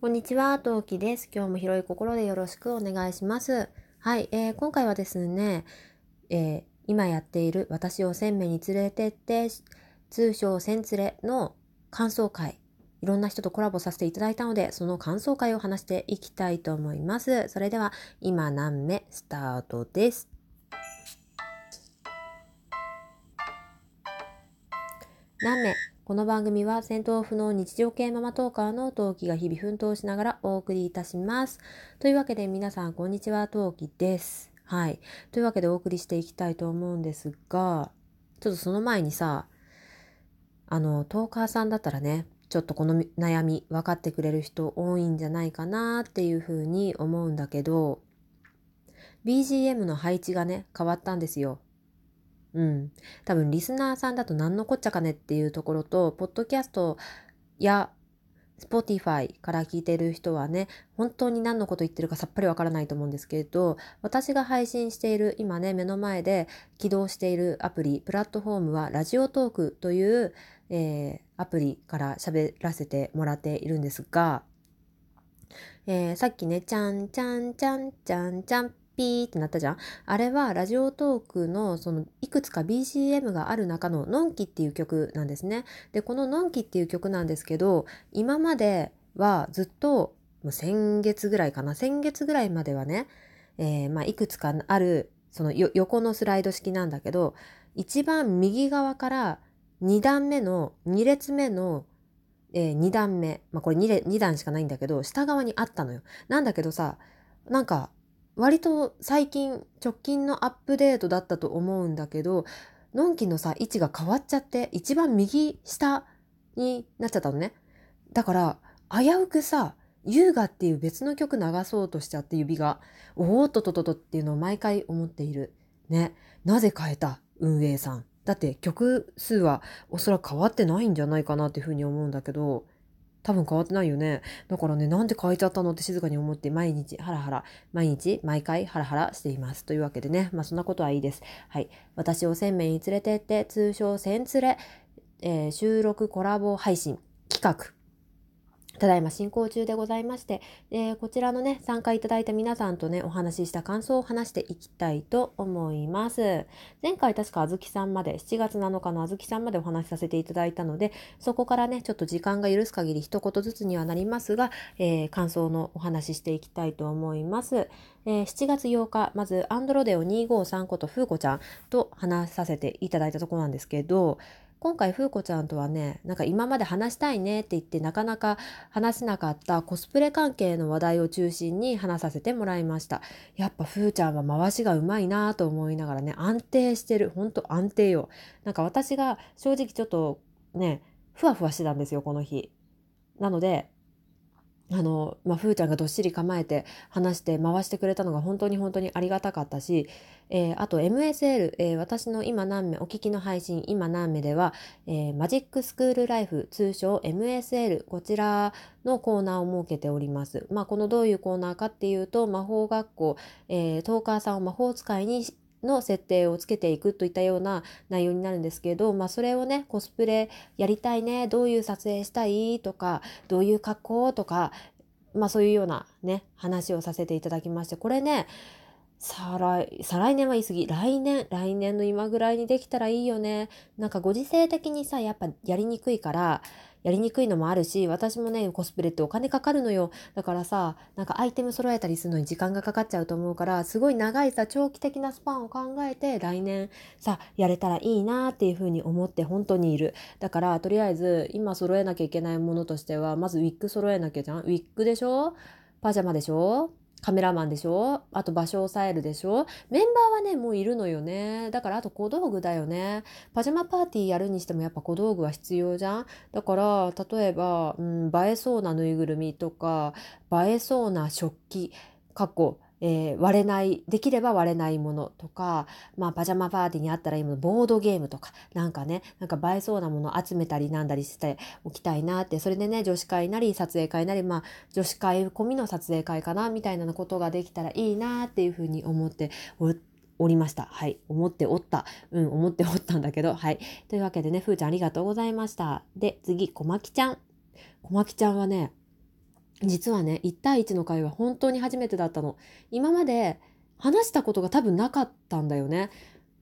こんにちは、トウキです。今日も広い心でよろしくお願いします。はい、えー今回はですね、えー今やっている私を鮮明に連れてって、通称千連れの感想会、いろんな人とコラボさせていただいたので、その感想会を話していきたいと思います。それでは、今何目スタートです。何目この番組は戦闘不能日常系ママトーカーの陶器が日々奮闘しながらお送りいたします。というわけで皆さんこんにちは、陶器です。はい。というわけでお送りしていきたいと思うんですが、ちょっとその前にさ、あの、トーカーさんだったらね、ちょっとこの悩み分かってくれる人多いんじゃないかなっていうふうに思うんだけど、BGM の配置がね、変わったんですよ。うん。多分リスナーさんだと何のこっちゃかねっていうところと、ポッドキャストや Spotify から聞いてる人はね、本当に何のこと言ってるかさっぱりわからないと思うんですけれど、私が配信している、今ね、目の前で起動しているアプリ、プラットフォームはラジオトークという、えーアプリから喋らせてもらっているんですが、えーさっきね、ちゃんちゃんちゃんちゃんちゃんピーってなったじゃんあれはラジオトークのそのいくつか BGM がある中ののんきっていう曲なんですね。で、こののんきっていう曲なんですけど、今まではずっと、もう先月ぐらいかな、先月ぐらいまではね、えーまあ、いくつかある、その横のスライド式なんだけど、一番右側から2段目の、2列目の、え2段目、まあ、これ 2, 2段しかないんだけど、下側にあったのよ。なんだけどさ、なんか、割と最近直近のアップデートだったと思うんだけどのんきのさ位置が変わっちゃって一番右下になっちゃったのね。だから危うくさ優雅っていう別の曲流そうとしちゃって指がおおっととととっていうのを毎回思っているね。なぜ変えた？運営さん。だって曲数はおそらく変わってないんじゃないかなっていうふうに思うんだけど多分変わってないよね。だからね、なんで変えちゃったのって静かに思って毎日ハラハラ、毎日毎回ハラハラしています。というわけでね、まあそんなことはいいです。はい。私を鮮明に連れてって、通称千連れ、えー収録コラボ配信企画。ただいま進行中でございまして、えーこちらのね、参加いただいた皆さんとね、お話しした感想を話していきたいと思います。前回確かあずきさんまで、7月7日のあずきさんまでお話しさせていただいたので、そこからね、ちょっと時間が許す限り一言ずつにはなりますが、えー感想のお話ししていきたいと思います。えー7月8日、まずアンドロデオ253ことふうこちゃんと話させていただいたところなんですけど、今回ふうこちゃんとはね、なんか今まで話したいねって言ってなかなか話せなかったコスプレ関係の話題を中心に話させてもらいました。やっぱふーちゃんは回しがうまいなと思いながらね、安定してる。ほんと安定よ。なんか私が正直ちょっとね、ふわふわしてたんですよ、この日。なので、あの、まあ、ふーちゃんがどっしり構えて話して回してくれたのが本当に本当にありがたかったし、えーあと MSL、えー私の今何名、お聞きの配信今何名では、えーマジックスクールライフ、通称 MSL、こちらのコーナーを設けております。まあ、このどういうコーナーかっていうと、魔法学校、えートーカーさんを魔法使いにの設定をつけていくといったような内容になるんですけど、まあ、それをねコスプレやりたいねどういう撮影したいとかどういう格好とか、まあ、そういうようなね話をさせていただきましてこれね再来再来年は言い過ぎ来年来年の今ぐらいにできたらいいよね。なんかご時世的にさやっぱやりにくいからやりにくいのもあるし私もねコスプレってお金かかるのよ。だからさなんかアイテム揃えたりするのに時間がかかっちゃうと思うからすごい長いさ長期的なスパンを考えて来年さやれたらいいなっていうふうに思って本当にいる。だからとりあえず今揃えなきゃいけないものとしてはまずウィッグ揃えなきゃじゃん？ウィッグでしょ？パジャマでしょ？カメラマンでしょ？あと場所を抑えるでしょ？メンバーはねもういるのよね。だからあと小道具だよね。パジャマパーティーやるにしてもやっぱ小道具は必要じゃん。だから例えば、うん、映えそうなぬいぐるみとか映えそうな食器。過去えー割れないできれば割れないものとか、まあ、パジャマパーティーにあったらいいものボードゲームとかなんかねなんか映えそうなもの集めたりなんだりしておきたいなってそれでね女子会なり撮影会なり、まあ、女子会込みの撮影会かなみたいなことができたらいいなっていうふうに思っておおりました。はい。思っておった。うん、思っておったんだけど。はい。というわけでね、ふーちゃんありがとうございました。で、次、こまきちゃん。こまきちゃんはね、実はね1対1の会話本当に初めてだったの。今まで話したことが多分なかったんだよね。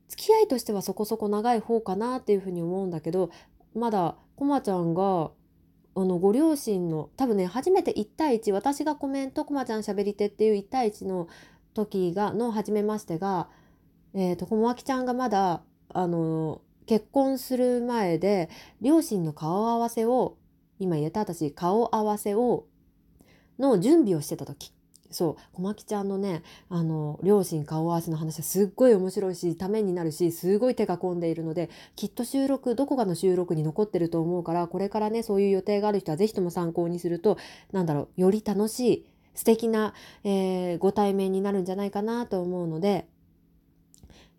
付き合いとしてはそこそこ長い方かなっていうふうに思うんだけどまだこまちゃんがあのご両親の多分ね初めて1対1私がコメントこまちゃんしゃべり手っていう1対1の時がの初めましてがえーと、とこまきちゃんがまだあの結婚する前で両親の顔合わせを今言った私顔合わせをの準備をしてた時。そう。小牧ちゃんのねあの両親顔合わせの話はすっごい面白いしためになるしすごい手が込んでいるのできっと収録どこかの収録に残ってると思うからこれからねそういう予定がある人は是非とも参考にするとなんだろうより楽しい素敵な、えー、ご対面になるんじゃないかなと思うので、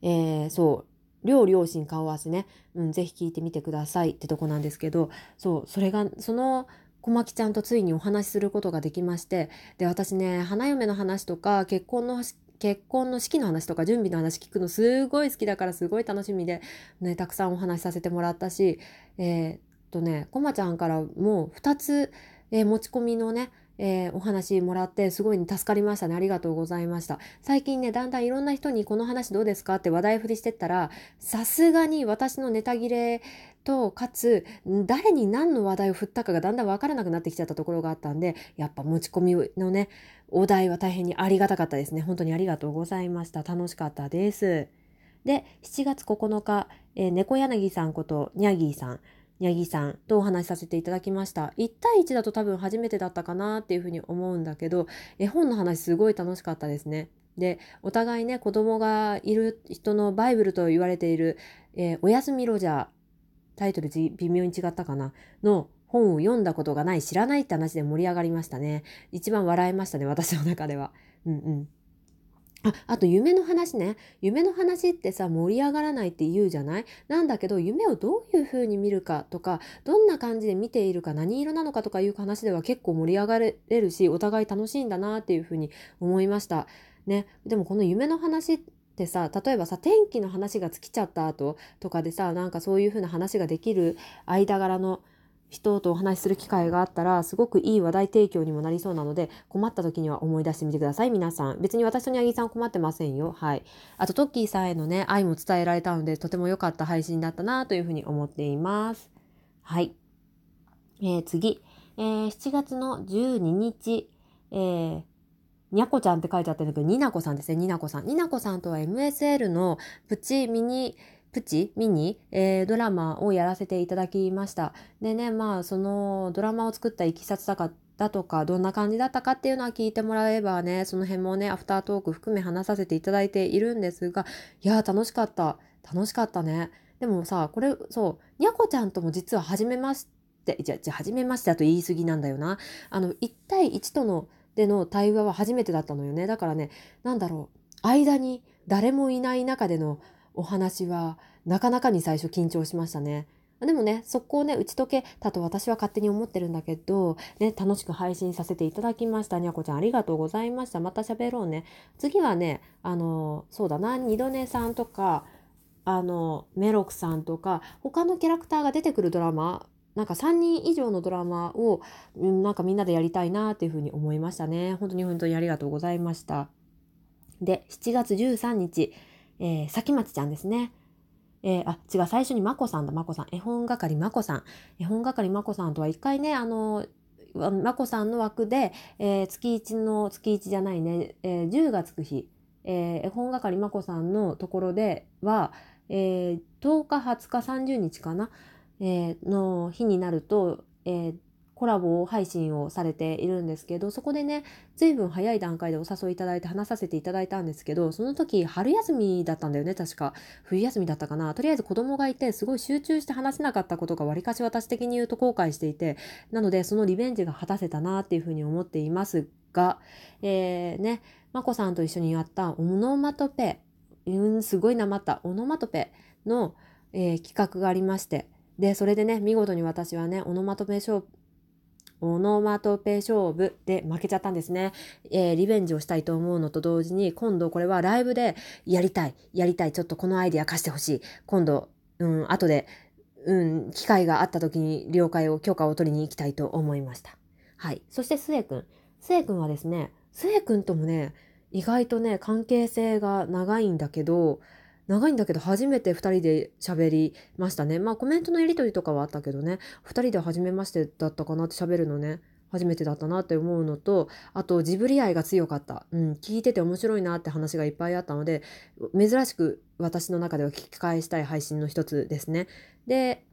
えー、そう。両両親顔合わせね、うん、ぜひ聞いてみてくださいってとこなんですけどそう。それがその小牧ちゃんとついにお話しすることができましてで私ね花嫁の話とか結婚の結婚の式の話とか準備の話聞くのすごい好きだからすごい楽しみで、ね、たくさんお話しさせてもらったしえー、っとねこまちゃんからもう2つ、えー、持ち込みのねえー、お話もらってすごい助かりましたね。ありがとうございました。最近ね、だんだんいろんな人にこの話どうですかって話題振りしてったら、さすがに私のネタ切れと、かつ、誰に何の話題を振ったかがだんだんわからなくなってきちゃったところがあったんで、やっぱ持ち込みのね、お題は大変にありがたかったですね。本当にありがとうございました。楽しかったです。で、7月9日、えー、猫柳さんことニャギーさん。八木さんとお話しさせていただきました。1対1だと多分初めてだったかなっていうふうに思うんだけど絵本の話すごい楽しかったですね。でお互いね子供がいる人のバイブルと言われている「えー、おやすみロジャー」タイトル微妙に違ったかなの本を読んだことがない知らないって話で盛り上がりましたね。一番笑いましたね私の中では。うんうん。ああと夢の話ね。夢の話ってさ盛り上がらないって言うじゃない？なんだけど夢をどういう風に見るかとかどんな感じで見ているか何色なのかとかいう話では結構盛り上がれるしお互い楽しいんだなっていう風に思いました。ね、でもこの夢の話ってさ例えばさ天気の話が尽きちゃった後とかでさなんかそういう風な話ができる間柄の人とお話しする機会があったらすごくいい話題提供にもなりそうなので困った時には思い出してみてください。皆さん。別に私とにゃぎさん困ってませんよ。はい。あとトッキーさんへのね愛も伝えられたのでとても良かった配信だったなというふうに思っています。はい。えー、次、えー、7月の12日。えーにゃこちゃんって書いてあったんだけど、になこさんですね、になこさん。になこさんとは MSL のプチミニプチ？ミニ、えー、ドラマをやらせていただきました。でね、まあそのドラマを作ったいきさつだかだとか、どんな感じだったかっていうのは聞いてもらえばね、その辺もね、アフタートーク含め話させていただいているんですが、いや楽しかった。楽しかったね。でもさ、これ、そう、にゃこちゃんとも実は初めまして、じゃ、じゃ、初めましてだと言い過ぎなんだよな。あの、1対1との、での対話は初めてだったのよね。だからね、なんだろう、間に誰もいない中でのお話はなかなかに最初緊張しましたね。でもね、そこをね、打ち解けたと私は勝手に思ってるんだけど、ね、楽しく配信させていただきました。にゃこちゃんありがとうございました。また喋ろうね。次はね、あの、そうだな、二度寝さんとか、あの、メロクさんとか、他のキャラクターが出てくるドラマ、なんか3人以上のドラマを、うん、なんかみんなでやりたいなっていうふうに思いましたね。本当に本当にありがとうございました。で、7月13日、えー、崎町ちゃんですね。えー、あ、違う、最初にまこさんだ、まこさん。絵本係まこさん。絵本係まこさんとは一回ね、あの、まこさんの枠で、えー、月1の、月1じゃないね、えー、10がつく日、えー、絵本係まこさんのところでは、えー、10日、20日、30日かな、えー、の日になると、えー、コラボ配信をされているんですけどそこでね随分早い段階でお誘いいただいて話させていただいたんですけどその時春休みだったんだよね確か。冬休みだったかな。とりあえず子供がいてすごい集中して話せなかったことがわりかし私的に言うと後悔していてなのでそのリベンジが果たせたなっていうふうに思っていますが、えー、ねまこさんと一緒にやったオノマトペうんすごいなまったオノマトペの、えー、企画がありましてでそれでね見事に私はねオノマトペショーオノマトペ勝負で負けちゃったんですね。えー、リベンジをしたいと思うのと同時に、今度これはライブでやりたい、やりたい、ちょっとこのアイディア貸してほしい。今度、うん、後で、うん、機会があった時に了解を、許可を取りに行きたいと思いました。はい。そしてスエ君。スエ君はですね、スエ君ともね、意外とね、関係性が長いんだけど、長いんだけど初めて2人で喋りましたね。まあコメントのやり取りとかはあったけどね、2人で初めましてだったかなって喋るのね。初めてだったなって思うのとあとジブリ愛が強かった、うん、聞いてて面白いなって話がいっぱいあったので珍しく私の中では聞き返したい配信の一つですね。で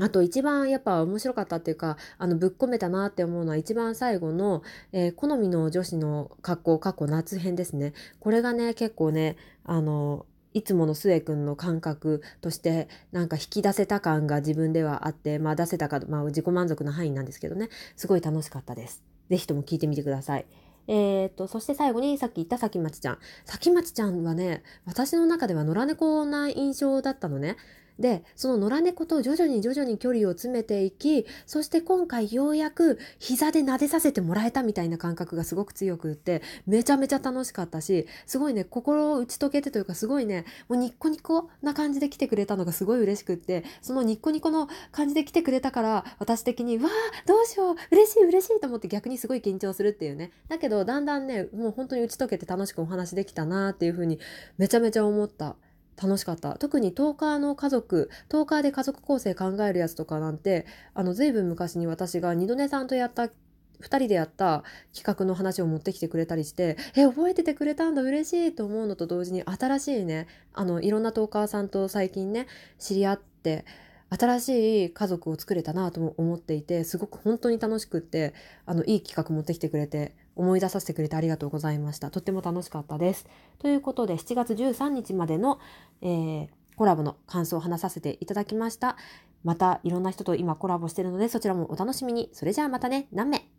あと一番やっぱ面白かったっていうか、あのぶっ込めたなって思うのは一番最後の、えー、好みの女子の格好、過去夏編ですね。これがね、結構ね、あの、いつもの末くんの感覚としてなんか引き出せた感が自分ではあって、まあ出せたか、まあ自己満足の範囲なんですけどね、すごい楽しかったです。ぜひとも聞いてみてください。えー、っと、そして最後にさっき言ったさきまちちゃん。さきまちちゃんはね、私の中では野良猫な印象だったのね。でその野良猫と徐々に徐々に距離を詰めていきそして今回ようやく膝で撫でさせてもらえたみたいな感覚がすごく強くってめちゃめちゃ楽しかったしすごいね心を打ち解けてというかすごいねもうニッコニコな感じで来てくれたのがすごい嬉しくってそのニッコニコの感じで来てくれたから私的にわあどうしよう嬉しい嬉しいと思って逆にすごい緊張するっていうねだけどだんだんねもう本当に打ち解けて楽しくお話できたなっていうふうにめちゃめちゃ思った。楽しかった。特にトーカーの家族トーカーで家族構成考えるやつとかなんてあの随分昔に私が二度寝さんとやった2人でやった企画の話を持ってきてくれたりしてえ覚えててくれたんだ嬉しいと思うのと同時に新しいねあのいろんなトーカーさんと最近ね知り合って新しい家族を作れたなと思っていてすごく本当に楽しくってあのいい企画持ってきてくれて思い出させてくれてありがとうございました。とっても楽しかったです。ということで7月13日までの、えー、コラボの感想を話させていただきました。またいろんな人と今コラボしてるのでそちらもお楽しみに。それじゃあまたね。何名？